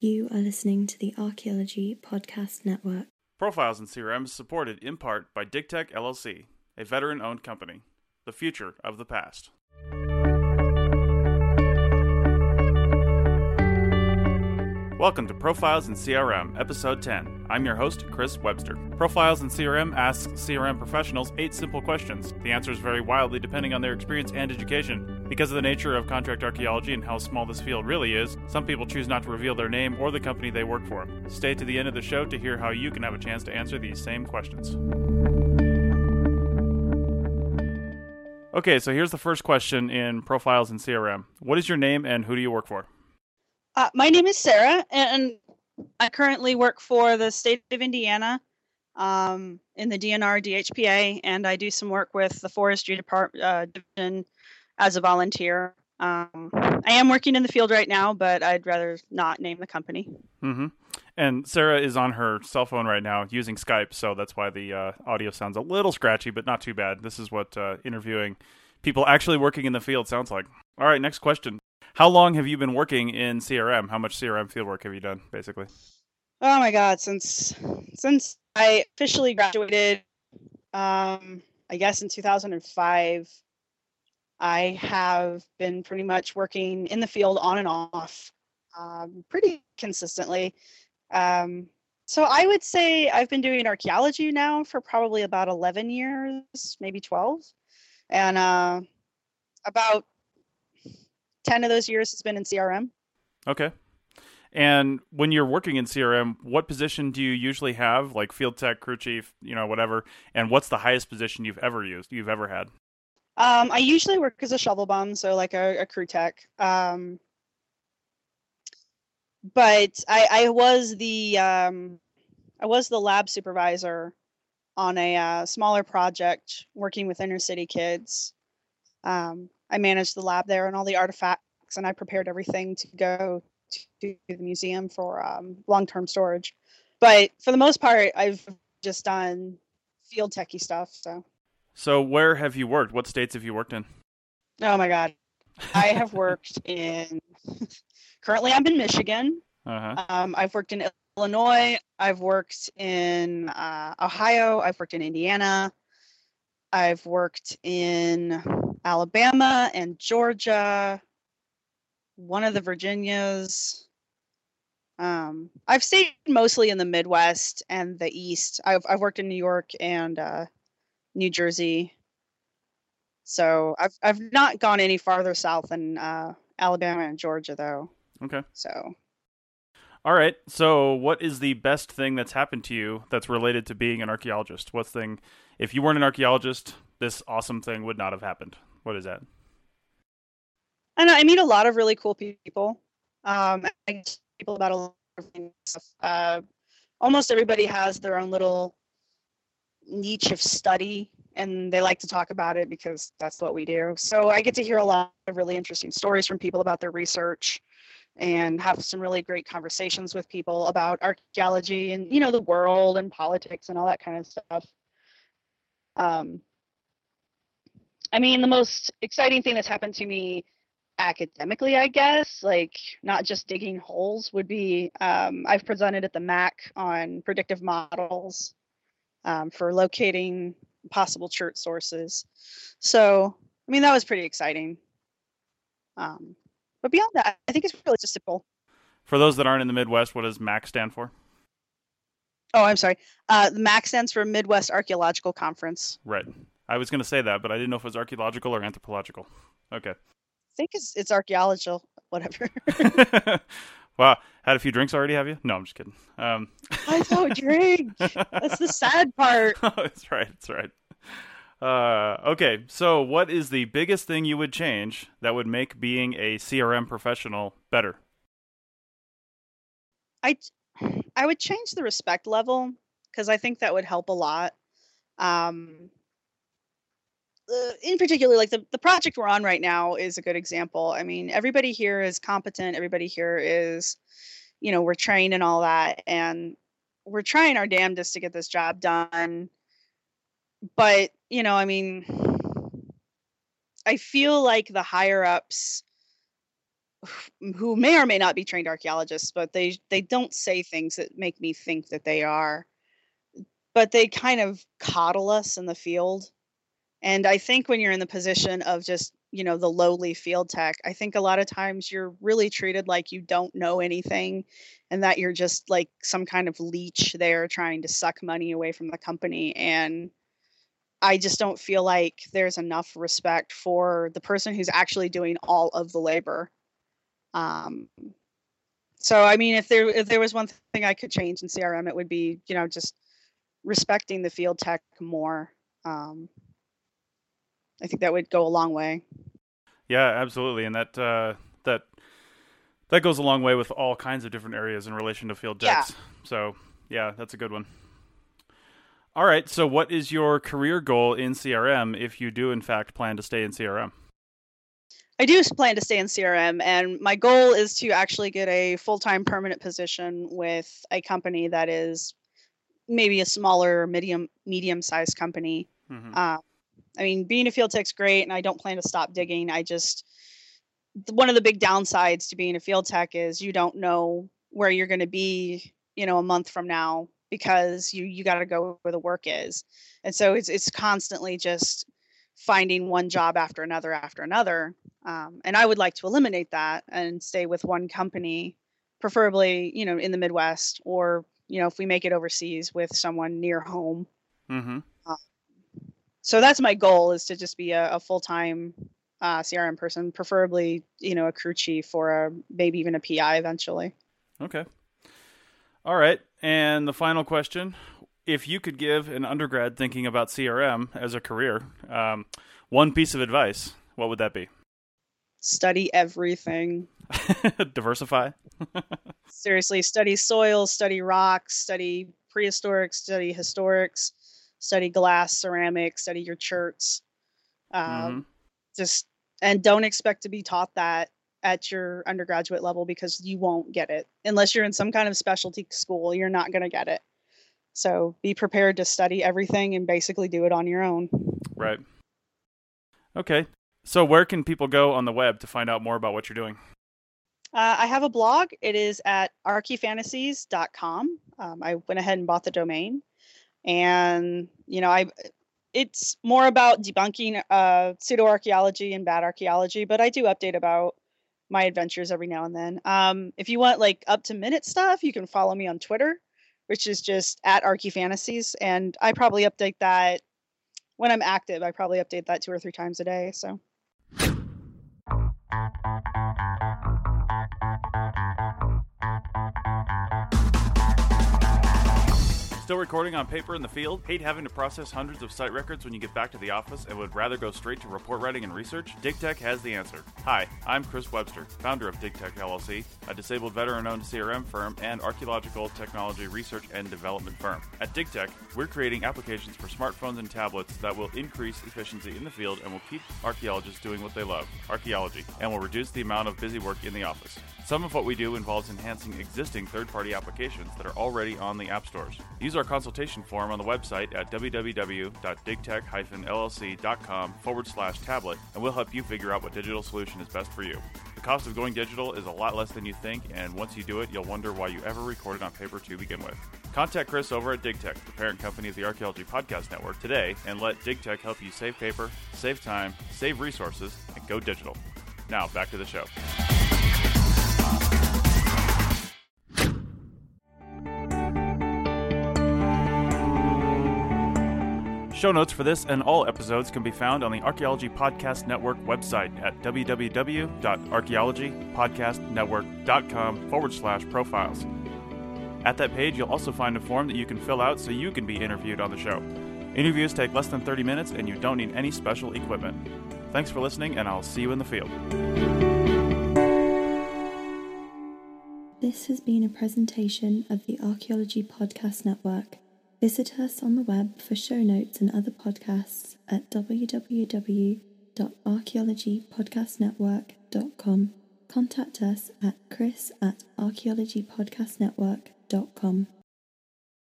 You are listening to the Archaeology Podcast Network. Profiles in CRM is supported in part by DigTech LLC, a veteran owned company. The future of the past. Welcome to Profiles in CRM, Episode 10. I'm your host, Chris Webster. Profiles in CRM asks CRM professionals eight simple questions. The answers vary wildly depending on their experience and education. Because of the nature of contract archaeology and how small this field really is, some people choose not to reveal their name or the company they work for. Stay to the end of the show to hear how you can have a chance to answer these same questions. Okay, so here's the first question in Profiles in CRM. What is your name and who do you work for? Uh, my name is Sarah, and I currently work for the state of Indiana um, in the DNR DHPA, and I do some work with the Forestry Department uh, Division as a volunteer. Um, I am working in the field right now, but I'd rather not name the company. Mm-hmm. And Sarah is on her cell phone right now using Skype, so that's why the uh, audio sounds a little scratchy, but not too bad. This is what uh, interviewing people actually working in the field sounds like. All right, next question. How long have you been working in CRM? How much CRM fieldwork have you done, basically? Oh my God, since since I officially graduated, um, I guess in 2005, I have been pretty much working in the field on and off, um, pretty consistently. Um, so I would say I've been doing archaeology now for probably about 11 years, maybe 12, and uh, about 10 of those years has been in CRM. Okay. And when you're working in CRM, what position do you usually have, like field tech, crew chief, you know, whatever? And what's the highest position you've ever used, you've ever had? Um, I usually work as a shovel bum, so like a, a crew tech. Um, but I, I was the um, I was the lab supervisor on a uh, smaller project working with inner city kids. Um, I managed the lab there and all the artifacts, and I prepared everything to go to the museum for um, long-term storage. But for the most part, I've just done field techie stuff. So. So where have you worked? What states have you worked in? Oh my God, I have worked in. Currently, I'm in Michigan. Uh-huh. Um, I've worked in Illinois. I've worked in uh, Ohio. I've worked in Indiana. I've worked in Alabama and Georgia, one of the Virginias. Um, I've stayed mostly in the Midwest and the East. I've I've worked in New York and uh, New Jersey. So I've I've not gone any farther south than uh, Alabama and Georgia though. Okay. So. All right. So, what is the best thing that's happened to you that's related to being an archaeologist? What thing, if you weren't an archaeologist, this awesome thing would not have happened? What is that? I know I meet a lot of really cool people. Um, I people about a lot of things. Uh, almost everybody has their own little niche of study, and they like to talk about it because that's what we do. So I get to hear a lot of really interesting stories from people about their research, and have some really great conversations with people about archaeology and you know the world and politics and all that kind of stuff. Um, I mean, the most exciting thing that's happened to me academically, I guess, like not just digging holes, would be um, I've presented at the MAC on predictive models um, for locating possible chert sources. So, I mean, that was pretty exciting. Um, but beyond that, I think it's really just simple. For those that aren't in the Midwest, what does MAC stand for? Oh, I'm sorry. Uh, the MAC stands for Midwest Archaeological Conference. Right. I was going to say that, but I didn't know if it was archaeological or anthropological. Okay. I think it's, it's archaeological, whatever. wow. Had a few drinks already, have you? No, I'm just kidding. Um... I don't drink. That's the sad part. oh, that's right. That's right. Uh, okay, so what is the biggest thing you would change that would make being a CRM professional better? I I would change the respect level because I think that would help a lot. Um, uh, in particular, like the, the project we're on right now is a good example. I mean, everybody here is competent. Everybody here is, you know, we're trained and all that. And we're trying our damnedest to get this job done. But, you know, I mean, I feel like the higher ups who may or may not be trained archaeologists, but they they don't say things that make me think that they are. But they kind of coddle us in the field. And I think when you're in the position of just, you know, the lowly field tech, I think a lot of times you're really treated like you don't know anything and that you're just like some kind of leech there trying to suck money away from the company and I just don't feel like there's enough respect for the person who's actually doing all of the labor. Um, so I mean, if there if there was one thing I could change in CRM, it would be you know just respecting the field tech more. Um, I think that would go a long way. Yeah, absolutely, and that uh, that that goes a long way with all kinds of different areas in relation to field techs. Yeah. So yeah, that's a good one. All right. So, what is your career goal in CRM if you do, in fact, plan to stay in CRM? I do plan to stay in CRM, and my goal is to actually get a full time permanent position with a company that is maybe a smaller, medium medium sized company. Mm-hmm. Uh, I mean, being a field tech's great, and I don't plan to stop digging. I just one of the big downsides to being a field tech is you don't know where you're going to be, you know, a month from now because you you got to go where the work is and so it's it's constantly just finding one job after another after another um, and i would like to eliminate that and stay with one company preferably you know in the midwest or you know if we make it overseas with someone near home mm-hmm. So that's my goal is to just be a, a full-time uh, crm person preferably you know a crew chief or a, maybe even a pi eventually okay all right. And the final question if you could give an undergrad thinking about CRM as a career um, one piece of advice, what would that be? Study everything. Diversify. Seriously, study soils, study rocks, study prehistoric, study historics, study glass, ceramics, study your cherts. Um, mm-hmm. Just and don't expect to be taught that at your undergraduate level because you won't get it. Unless you're in some kind of specialty school you're not going to get it. So be prepared to study everything and basically do it on your own. Right. Okay. So where can people go on the web to find out more about what you're doing? Uh, i have a blog. It is at archyfantasies.com um, i went ahead and bought the domain and you know i it's more about debunking uh, pseudo archaeology and bad archaeology but i do update about my adventures every now and then. Um, if you want like up to minute stuff, you can follow me on Twitter, which is just at Archy Fantasies, and I probably update that when I'm active. I probably update that two or three times a day. So. Still recording on paper in the field? Hate having to process hundreds of site records when you get back to the office and would rather go straight to report writing and research? DigTech has the answer. Hi, I'm Chris Webster, founder of DigTech LLC, a disabled veteran owned CRM firm and archaeological technology research and development firm. At DigTech, we're creating applications for smartphones and tablets that will increase efficiency in the field and will keep archaeologists doing what they love archaeology and will reduce the amount of busy work in the office. Some of what we do involves enhancing existing third party applications that are already on the app stores. Use our consultation form on the website at www.digtech-llc.com forward slash tablet, and we'll help you figure out what digital solution is best for you. The cost of going digital is a lot less than you think, and once you do it, you'll wonder why you ever recorded on paper to begin with. Contact Chris over at DigTech, the parent company of the Archaeology Podcast Network, today and let DigTech help you save paper, save time, save resources, and go digital. Now, back to the show. Show notes for this and all episodes can be found on the Archaeology Podcast Network website at www.archaeologypodcastnetwork.com forward slash profiles. At that page, you'll also find a form that you can fill out so you can be interviewed on the show. Interviews take less than 30 minutes and you don't need any special equipment. Thanks for listening, and I'll see you in the field. This has been a presentation of the Archaeology Podcast Network. Visit us on the web for show notes and other podcasts at www.archaeologypodcastnetwork.com. Contact us at chris at archaeologypodcastnetwork.com.